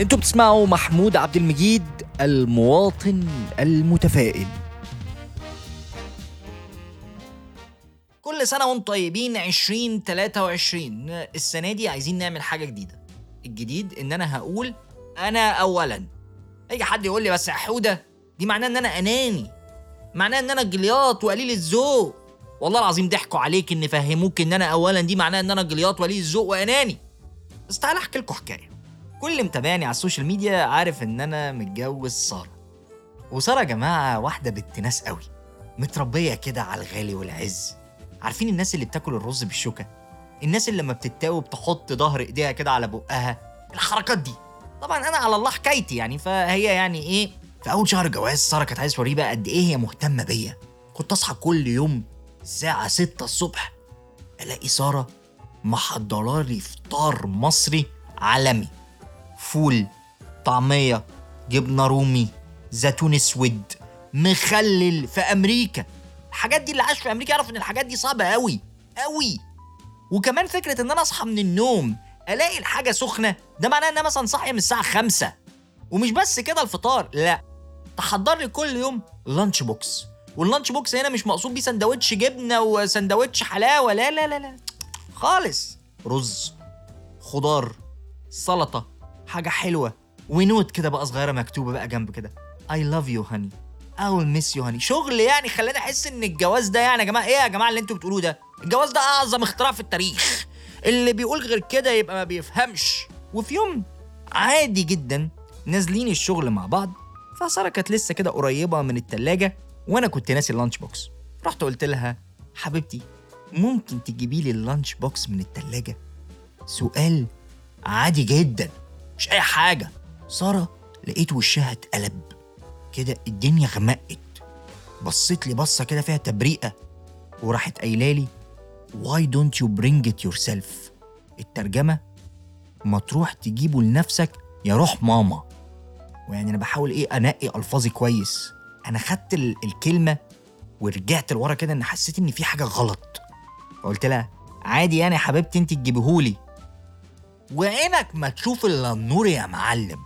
أنتوا بتسمعوا محمود عبد المجيد المواطن المتفائل. كل سنة وأنتم طيبين 2023 السنة دي عايزين نعمل حاجة جديدة. الجديد إن أنا هقول أنا اولا. اي حد يقول لي بس يا حودة دي معناه إن أنا أناني. معناه إن أنا جلياط وقليل الذوق. والله العظيم ضحكوا عليك إن فهموك إن أنا اولا دي معناه إن أنا جلياط وقليل الذوق وأناني. بس تعالى أحكي لكم حكاية. كل اللي متابعني على ال social media عارف إن أنا متجوز سارة. وسارة يا جماعة واحدة بنت ناس قوي متربية كده على الغالي والعز. عارفين الناس اللي بتاكل الرز بالشوكة؟ الناس اللي لما بتتاوب بتحط ظهر إيديها كده على بقها. الحركات دي. طبعا أنا على الله حكايتي يعني فهي يعني إيه في أول شهر جواز سارة كانت عايزة توريه بقى قد إيه هي مهتمة بيا. كنت أصحى كل يوم الساعة 6 الصبح ألاقي سارة محضرة لي فطار مصري عالمي. فول طعمية جبنة رومي زيتون أسود مخلل في أمريكا. الحاجات دي اللي عاش في أمريكا يعرف إن الحاجات دي صعبة قوي قوي وكمان فكرة إن أنا أصحى من النوم ألاقي الحاجة سخنة ده معناه إن أنا مثلا صاحية من الساعة 5 ومش بس كده الفطار لا. تحضر لي كل يوم lunch box واللانش بوكس هنا مش مقصود بيه سندوتش جبنة وسندوتش حلاوة لا لا لا لا. خالص. رز خضار سلطة. حاجة حلوة. ونوت كده بقى صغيرة مكتوبة بقى جنب كده. I love you honey. I will miss you honey. شغل يعني خلاني أحس إن الجواز ده يعني يا جماعة إيه يا جماعة اللي أنتوا بتقولوه ده؟ الجواز ده أعظم اختراع في التاريخ. اللي بيقول غير كده يبقى ما بيفهمش. وفي يوم عادي جدا نازلين الشغل مع بعض فسارة كانت لسه كده قريبة من التلاجة وأنا كنت ناسي ال lunch box. رحت قلت لها حبيبتي ممكن تجيبي لي ال lunch box من التلاجة؟ سؤال عادي جدا. مش أي حاجة. سارة لقيت وشها اتقلب. كده الدنيا غمقت. بصيت لي بصة كده فيها تبريئة. وراحت قايلة لي why don't you bring it yourself? الترجمة ما تروح تجيبه لنفسك يا روح ماما. ويعني أنا بحاول إيه أنقي ألفاظي كويس. أنا خدت ال- الكلمة ورجعت لورا كده إن حسيت إن في حاجة غلط. فقلت لها عادي يعني يا حبيبتي انت تجيبيهولي. وعينك ما تشوف إلا النور يا معلم.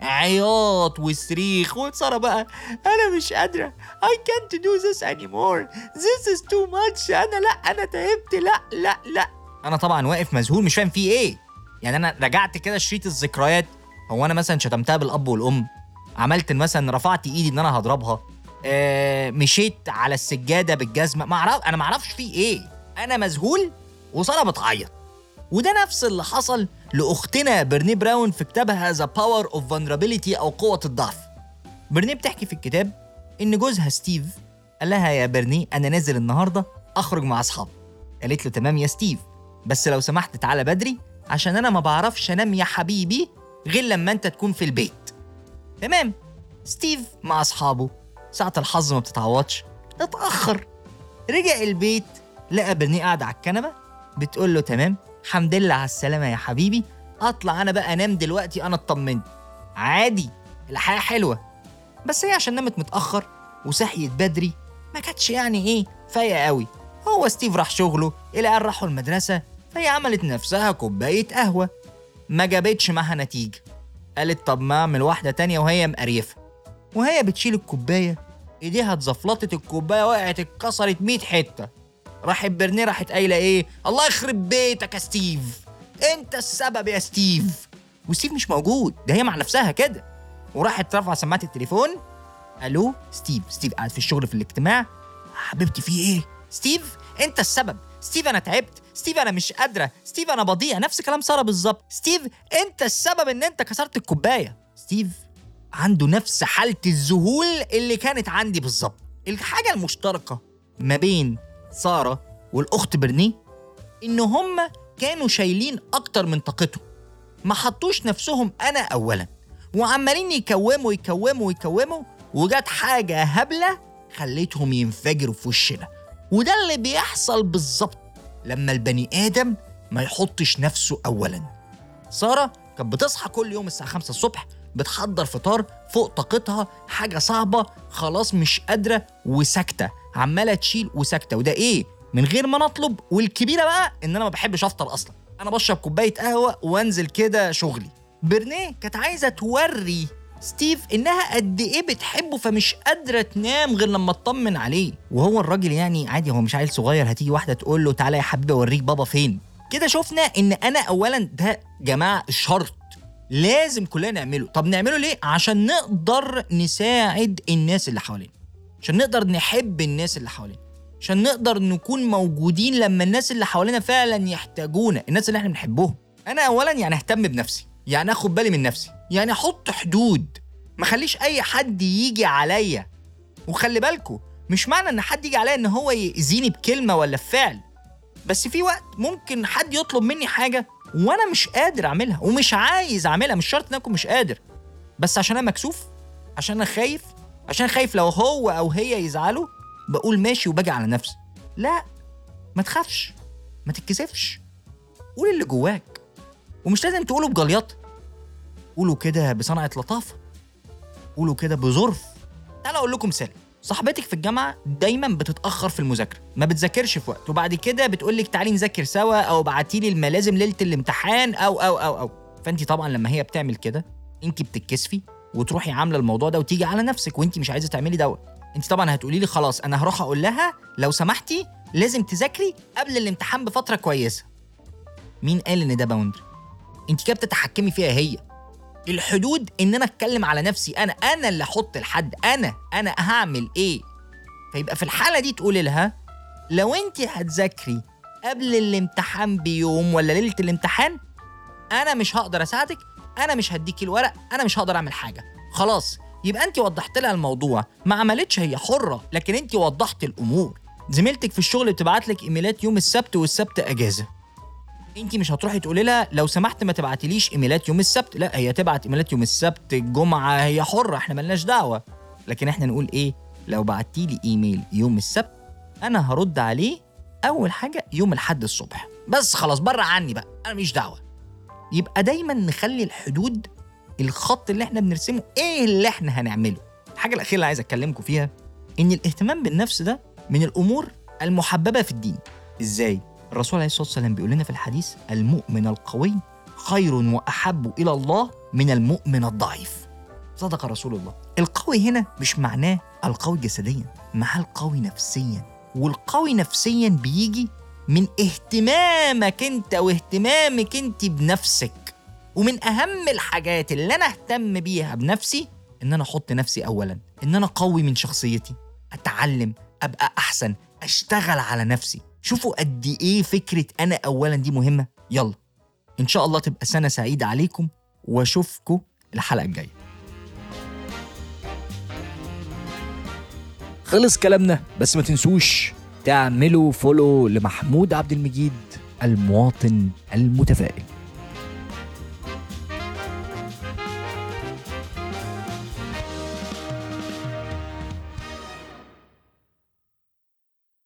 عياط وصريخ وساره بقى أنا مش قادرة. I can't do this anymore. This is too much. أنا لأ أنا تعبت. لأ لأ لأ. أنا طبعا واقف مذهول مش فاهم فيه إيه. يعني أنا رجعت كده شريط الذكريات. هو أنا مثلا شتمتها بالأب والأم. عملت مثلا رفعت إيدي إن أنا هضربها. آه مشيت على السجادة بالجزمة. ما أعرف أنا ما أعرفش فيه إيه. أنا مذهول وسارة بتعيط. وده نفس اللي حصل لأختنا برني براون في كتابها The Power of Vulnerability أو قوة الضعف. برني بتحكي في الكتاب إن جوزها ستيف قال لها يا برني أنا نازل النهارده أخرج مع اصحابي قالت له تمام يا ستيف بس لو سمحت تعالى بدري عشان أنا ما بعرفش أنام يا حبيبي غير لما أنت تكون في البيت. تمام ستيف مع أصحابه. ساعة الحظ ما بتتعوضش اتأخر. رجع البيت لقى برني قاعدة على الكنبة بتقول له تمام حمد لله على السلامة يا حبيبي. أطلع أنا بقى أنام دلوقتي أنا اطمنت. عادي الحياة حلوة. بس هي عشان نامت متأخر وصحيت بدري ما كانتش يعني إيه فايقة قوي. هو ستيف راح شغله العيال راحوا المدرسة فهي عملت نفسها كوباية قهوة. ما جابتش معاها نتيجة. قالت طب ما أعمل واحدة تانية وهي مقريفة وهي بتشيل الكوباية إيديها اتزفلطت الكوباية وقعت اتكسرت 100 حتة. راحت برني راحت قايلة إيه؟ الله يخرب بيتك يا ستيف. أنت السبب يا ستيف. وستيف مش موجود. ده هي مع نفسها كده. وراحت رافعة سماعة التليفون. ألو؟ ستيف. ستيف قاعد في الشغل في الاجتماع. حبيبتي في إيه؟ ستيف؟ أنت السبب. ستيف أنا تعبت. ستيف أنا مش قادرة. ستيف أنا بضيع. نفس كلام سارة بالظبط. ستيف أنت السبب إن أنت كسرت الكوباية. ستيف عنده نفس حالة الذهول اللي كانت عندي بالظبط. الحاجة المشتركة ما بين سارة والأخت برنيه إن هم كانوا شايلين أكتر من طاقتهم. ما حطوش نفسهم أنا اولا. وعمالين يكوموا يكوموا يكوموا وجت حاجة هبلة خليتهم ينفجروا في وشنا. وده اللي بيحصل بالظبط لما البني آدم ما يحطش نفسه اولا. سارة كانت بتصحى كل يوم الساعة 5 الصبح بتحضر فطار فوق طاقتها حاجة صعبة خلاص مش قادرة وساكتة عمالة تشيل وساكتة. وده إيه؟ من غير ما نطلب والكبيرة بقى إن أنا ما بحبش أفطر أصلا. أنا بشرب كوباية قهوة وأنزل كده شغلي. برنيه كانت عايزة توري ستيف إنها قد إيه بتحبه فمش قادرة تنام غير لما تطمن عليه. وهو الراجل يعني عادي هو مش عيل صغير هتيجي واحدة تقول له تعالى يا حبيبي أوريك بابا فين. كده شفنا إن أنا اولا ده جماعة شرط. لازم كلنا نعمله. طب نعمله ليه؟ عشان نقدر نساعد الناس اللي حوالينا. عشان نقدر نحب الناس اللي حوالينا. عشان نقدر نكون موجودين لما الناس اللي حوالينا فعلا يحتاجونا. الناس اللي إحنا بنحبهم. أنا اولا يعني أهتم بنفسي. يعني آخد بالي من نفسي. يعني أحط حدود. ما خليش أي حد يجي عليا. وخلي بالكوا مش معنى إن حد يجي عليا إن هو يأذيني بكلمة ولا بفعل. بس في وقت ممكن حد يطلب مني حاجة وأنا مش قادر اعملها ومش عايز اعملها مش شرط ان أكون مش قادر بس عشان أنا مكسوف عشان أنا خايف عشان خايف لو هو أو هي يزعلوا بقول ماشي وباجي على نفسي. لا ما تخافش ما تتكسفش. قول اللي جواك ومش لازم تقوله بجليطه قولوا كده بصنعة لطافة قولوا كده بظرف. تعالوا أقول لكم مثال. صاحبتك في الجامعة دايما بتتأخر في المذاكرة ما بتذاكرش في وقت. وبعد كده بتقول لك تعالي نذاكر سوا أو ابعتي لي الملازم ليلة الامتحان أو أو أو أو. فأنت طبعا لما هي بتعمل كده أنت بتتكسفي وتروحي عاملة الموضوع ده وتيجي على نفسك وأنت مش عايزة تعملي دوت أنت طبعا هتقولي لي خلاص أنا هروح أقول لها لو سمحتي لازم تذاكري قبل الامتحان بفترة كويسة. مين قال إن ده باوندري انت كده بتتحكمي فيها هي. الحدود إن أنا أتكلم على نفسي أنا أنا اللي أحط الحد أنا أنا هعمل إيه؟ فيبقى في الحالة دي تقولي لها لو أنت هتذاكري قبل الامتحان بيوم ولا ليلة الامتحان أنا مش هقدر أساعدك أنا مش هديكي الورق أنا مش هقدر أعمل حاجة. خلاص يبقى أنت وضحت لها الموضوع. ما عملتش هي حرة لكن أنت وضحت الأمور. زميلتك في الشغل بتبعت لك إيميلات يوم السبت والسبت أجازة. انت مش هتروحي تقولي لها لو سمحت ما تبعتليش ايميلات يوم السبت. لا هي تبعت ايميلات يوم السبت الجمعه هي حرة إحنا ملناش دعوة. لكن إحنا نقول إيه؟ لو بعتي لي ايميل يوم السبت أنا هرد عليه اول حاجة يوم الاحد الصبح. بس خلاص بره عني بقى أنا مش دعوة. يبقى دايما نخلي الحدود الخط اللي إحنا بنرسمه إيه اللي إحنا هنعمله. الحاجة الأخيرة اللي عايز اكلمكم فيها إن الاهتمام بالنفس ده من الأمور المحببة في الدين. إزاي؟ الرسول عليه الصلاة والسلام بيقول لنا في الحديث المؤمن القوي خير وأحب إلى الله من المؤمن الضعيف. صدق رسول الله. القوي هنا مش معناه القوي جسديا معناه القوي نفسيا. والقوي نفسيا بيجي من اهتمامك أنت واهتمامك أنت بنفسك. ومن أهم الحاجات اللي أنا أهتم بيها بنفسي إن أنا أحط نفسي اولا إن أنا قوي من شخصيتي أتعلم أبقى أحسن أشتغل على نفسي. شوفوا قد إيه فكرة أنا اولا دي مهمة. يلا. إن شاء الله تبقى سنة سعيدة عليكم وأشوفكم الحلقة الجاية. خلص كلامنا بس ما تنسوش تعملوا فولو لمحمود عبد المجيد المواطن المتفائل.